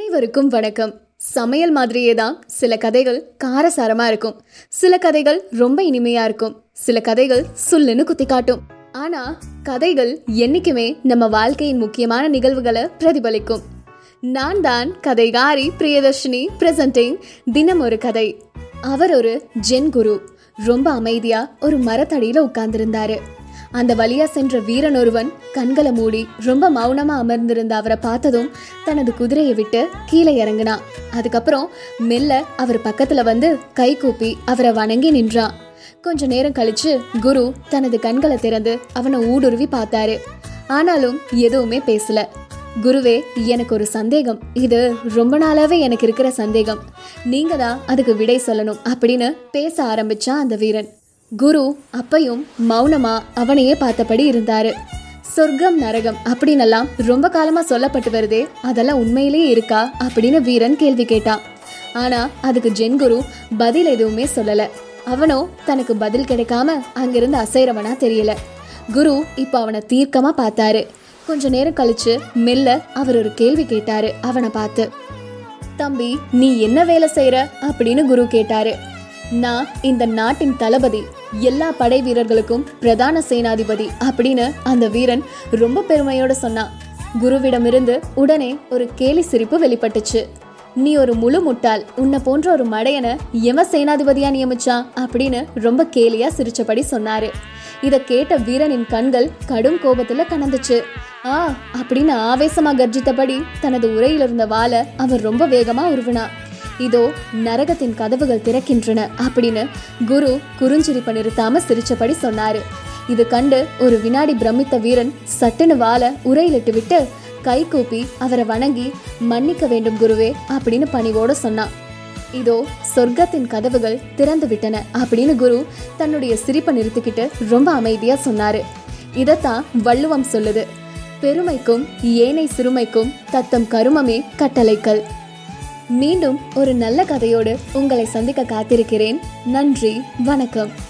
அனைவருக்கும் வணக்கம். சமையல் மாதிரியே தான் சில கதைகள் காரசாரமாக இருக்கும். சில கதைகள் ரொம்ப இனிமையாக இருக்கும். சில கதைகள் சுல்லுன்னு குத்தி காட்டும். ஆனால் கதைகள் என்னைக்குமே நம்ம வாழ்க்கையின் முக்கியமான நிகழ்வுகளை பிரதிபலிக்கும். நான் தான் கதைகாரி பிரியதர்ஷினி பிரசன்டிங் தினம் ஒரு கதை. அவர் ஒரு ஜென் குரு. ரொம்ப அமைதியாக ஒரு மரத்தடியில் உட்கார்ந்துருந்தாரு. அந்த வழியா சென்ற வீரன் ஒருவன் கண்களை மூடி ரொம்ப மௌனமா அமர்ந்திருந்த அவரை பார்த்ததும் தனது குதிரையை விட்டு கீழே இறங்கினான். அதுக்கப்புறம் மெல்ல அவர் பக்கத்துல வந்து கை கூப்பி அவரை வணங்கி நின்றான் கொஞ்ச நேரம் கழிச்சு குரு தனது கண்களை திறந்து அவனை ஊடுருவி பார்த்தாரு. ஆனாலும் எதுவுமே பேசல. குருவே எனக்கு ஒரு சந்தேகம். இது ரொம்ப நாளாவே எனக்கு இருக்கிற சந்தேகம். நீங்க தான் அதுக்கு விடை சொல்லணும் அப்படின்னு பேச ஆரம்பிச்சான் அந்த வீரன். குரு அப்பையும் மௌனமா அவனையே பார்த்தபடி இருந்தாரு. சொர்க்கம் நரகம் அப்படின்னெல்லாம் ரொம்ப காலமா சொல்லப்பட்டு வருதே அதெல்லாம் உண்மையிலேயே இருக்கா அப்படின்னு வீரன் கேள்வி கேட்டான். ஆனா அதுக்கு ஜென்குரு பதில் எதுவுமே சொல்லல. அவனோ தனக்கு பதில் கிடைக்காம அங்கிருந்து அசைறவனா தெரியல. குரு இப்போ அவனை தீர்க்கமா பார்த்தாரு. கொஞ்ச நேரம் கழிச்சு மெல்ல அவர் ஒரு கேள்வி கேட்டாரு அவனை பார்த்து. தம்பி நீ என்ன வேலை செய்யற அப்படின்னு குரு கேட்டாரு. நான் இந்த நாட்டின் தளபதி எல்லா படை வீரர்களுக்கும் பிரதான சேனாதிபதி அப்படின்னு அந்த வீரன் ரொம்ப பெருமையோட சொன்னான். குருவிடமிருந்து உடனே ஒரு கேலி சிரிப்பு வெளிப்பட்டுச்சு. நீ ஒரு முழு முட்டாள் உன்னை போன்ற ஒரு மடையனை எவ சேனாதிபதியா நியமிச்சான் அப்படின்னு ரொம்ப கேலியா சிரிச்சபடி சொன்னாரு. இதை கேட்ட வீரனின் கண்கள் கடும் கோபத்துல கனந்துச்சு. ஆ அப்படின்னு ஆவேசமா கர்ஜித்தபடி தனது உரையில் இருந்த வாளை அவர் ரொம்ப வேகமா உருவினான். இதோ நரகத்தின் கதவுகள் திறக்கின்றன அப்படின்னு குரு குறுஞ்சிரிப்பை நிறுத்தாம சிரிச்சபடி சொன்னாரு. இது கண்டு ஒரு வினாடி பிரமித்த வீரன் சட்டுன்னு வாழ உரையிலிட்டு விட்டு கை கூப்பி அவரை வணங்கி மன்னிக்க வேண்டும் குருவே அப்படின்னு பணிவோட சொன்னான். இதோ சொர்க்கத்தின் கதவுகள் திறந்து விட்டன அப்படின்னு குரு தன்னுடைய சிரிப்பை நிறுத்திக்கிட்டு ரொம்ப அமைதியா சொன்னாரு. இதைத்தான் வள்ளுவம் சொல்லுது பெருமைக்கும் ஏனை சிறுமைக்கும் தத்தம் கருமமே கட்டளைக்கள் மீண்டும் ஒரு நல்ல கதையோடு உங்களை சந்திக்க காத்திருக்கிறேன். நன்றி வணக்கம்.